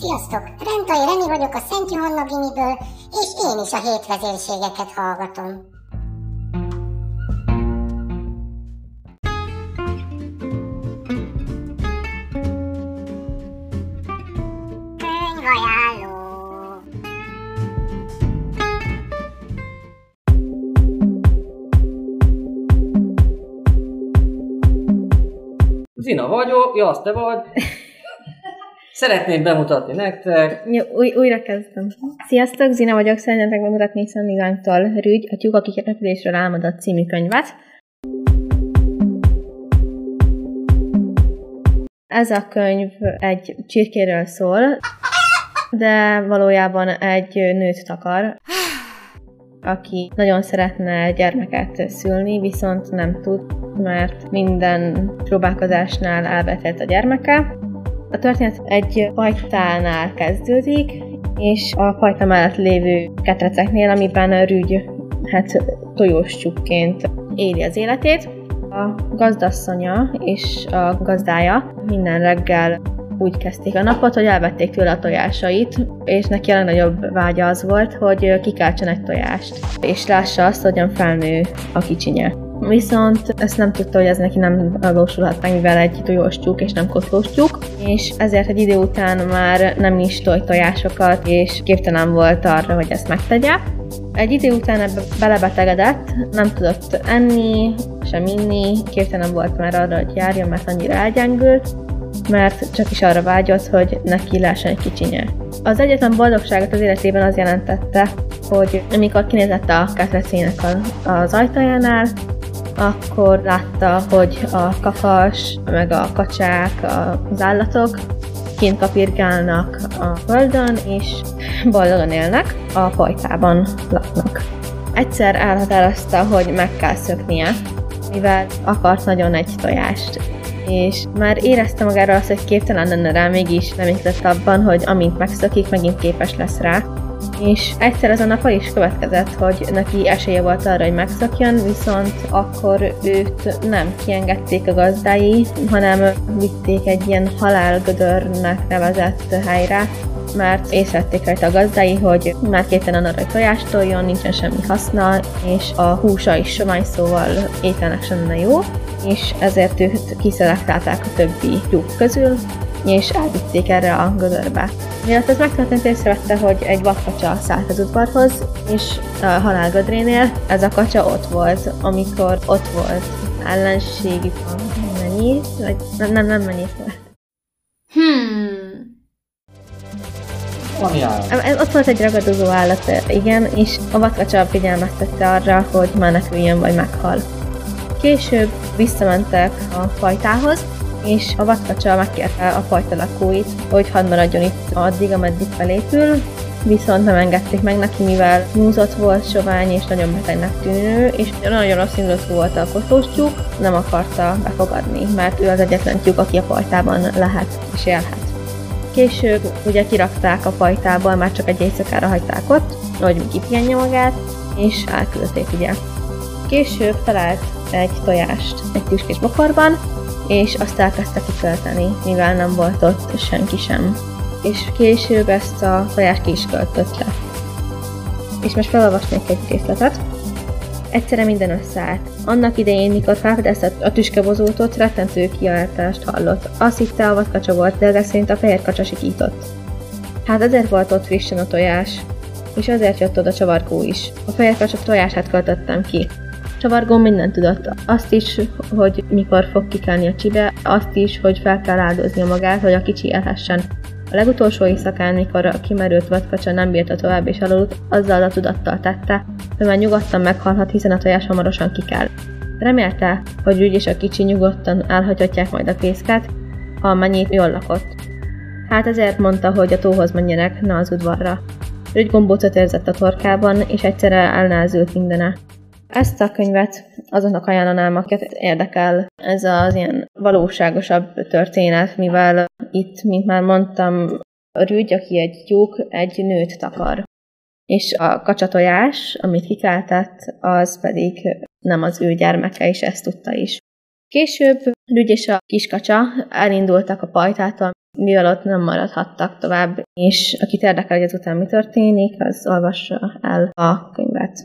Sziasztok! Rentai Reni vagyok a Szent Johanna Gimiből, és én is a hétvezérségeket hallgatom. Zina vagyok, ja, azt te vagy. Szeretném bemutatni nektek. Jó, új, újra kezdtem. Sziasztok, Zina vagyok, szeretnétek bemutatni Szent Rügy, a Tyúk, akik repülésről álmodott című könyvet. Ez a könyv egy csirkéről szól, de valójában egy nőt takar, aki nagyon szeretne gyermeket szülni, viszont nem tud, mert minden próbálkozásnál elbetelt a gyermeke. A történet egy fajtánál kezdődik, és a fajta mellett lévő ketreceknél, amiben a rügy hát tojós csukként éli az életét. A gazdasszonya és a gazdája minden reggel úgy kezdték a napot, hogy elvették tőle a tojásait, és neki a legnagyobb vágya az volt, hogy kikáltson egy tojást, és lássa azt, hogyan felnő a kicsinye. Viszont ezt nem tudta, hogy ez neki nem valósulhat meg, mivel egy tojós tyúk és nem koszlós tyúk, és ezért egy idő után már nem is toj tojásokat, és képtelen volt arra, hogy ezt megtegye. Egy idő után ebbe belebetegedett, nem tudott enni, sem inni, képtelen volt már arra, hogy járjon, mert annyira elgyengült, mert csak is arra vágyott, hogy neki lehessen egy kicsinye. Az egyetlen boldogságot az életében az jelentette, hogy amikor kinézett a ketrecének az ajtajánál, akkor látta, hogy a kakas, meg a kacsák, az állatok kint kapirgálnak a földön, és boldogan élnek, a fajtában laknak. Egyszer elhatározta, hogy meg kell szöknie, mivel akart nagyon egy tojást, és már érezte magára azt, hogy képtelen lenne rá, mégis reménykedett abban, hogy amint megszökik, megint képes lesz rá. És egyszer ez a nap is következett, hogy neki esélye volt arra, hogy megszokjon, viszont akkor őt nem kiengedték a gazdái, hanem vitték egy ilyen halálgödörnek nevezett helyre, mert észrevették rajta a gazdái, hogy már képtelen arra, hogy tojást toljon, nincsen semmi haszna, és a húsa is sovány, szóval ételnek sem lenne jó, és ezért őt kiszelektálták a többi tyúk közül, és elvitték erre a gödörbe. Mielőtt ez megtörtént, észrevette, hogy egy vadkacsa szállt az udvarhoz, és a halálgödrénél ez a kacsa ott volt, amikor ott volt ellenségük a mennyit, vagy nem, nem, nem mennyit volt. Hmm. Valami állat. Ott volt egy ragadozó állat, igen, és a vadkacsa figyelmeztette arra, hogy meneküljön vagy meghal. Később visszamentek a fajtához, és a vadkacsa megkérte a fajta lakóit, hogy hadd maradjon itt addig, ameddig felépül, viszont nem engedték meg neki, mivel nyúzott volt, sovány és nagyon betegnek tűnő, és nagyon rossz indulatú volt a koszós tyúk, nem akarta befogadni, mert ő az egyetlen tyúk, aki a fajtában lehet és élhet. Később ugye kirakták a fajtából, már csak egy éjszakára hagyták ott, hogy kipihenje magát, és elküldték ugye. Később talált egy tojást egy tüskés bokorban, és azt elkezdte kikölteni, mivel nem volt ott senki sem. És később ezt a tojást ki is költötte. És most felolvasnék egy részletet. Egyszerre minden összeállt. Annak idején, mikor felfedezett a tüskebozótot, rettentő kiáltást hallott. Azt hitte, a vadkacsa volt, de szerint a fehér kacsa sikított. Hát ezért volt ott frissen a tojás, és azért jött oda csavargó is. A fehér kacsa tojását költöttem ki. Csavargó mindent tudott. Azt is, hogy mikor fog kikelni a csibe, azt is, hogy fel kell áldoznia magát, hogy a kicsi élhessen. A legutolsó éjszakán, mikor a kimerült vadkacsa nem bírta tovább és elaludt, azzal a tudattal tette, hogy már nyugodtan meghalhat, hiszen a tojás hamarosan kikel. Remélte, hogy úgy is a kicsi nyugodtan elhagyhatják majd a fészket, ha mennyit jól lakott. Hát ezért mondta, hogy a tóhoz menjenek, ne az udvarra. Rügy gombócot érzett a torkában, és egyszerre elnázult mindene. Ezt a könyvet azoknak ajánlanám, akiket érdekel ez az ilyen valóságosabb történet, mivel itt, mint már mondtam, rügy, aki egy tyúk, egy nőt takar. És a kacsatojás, amit kikeltett, az pedig nem az ő gyermeke, és ezt tudta is. Később Rügy és a kiskacsa elindultak a pajtától, mivel ott nem maradhattak tovább, és akit érdekel, hogy ezután mi történik, az olvassa el a könyvet.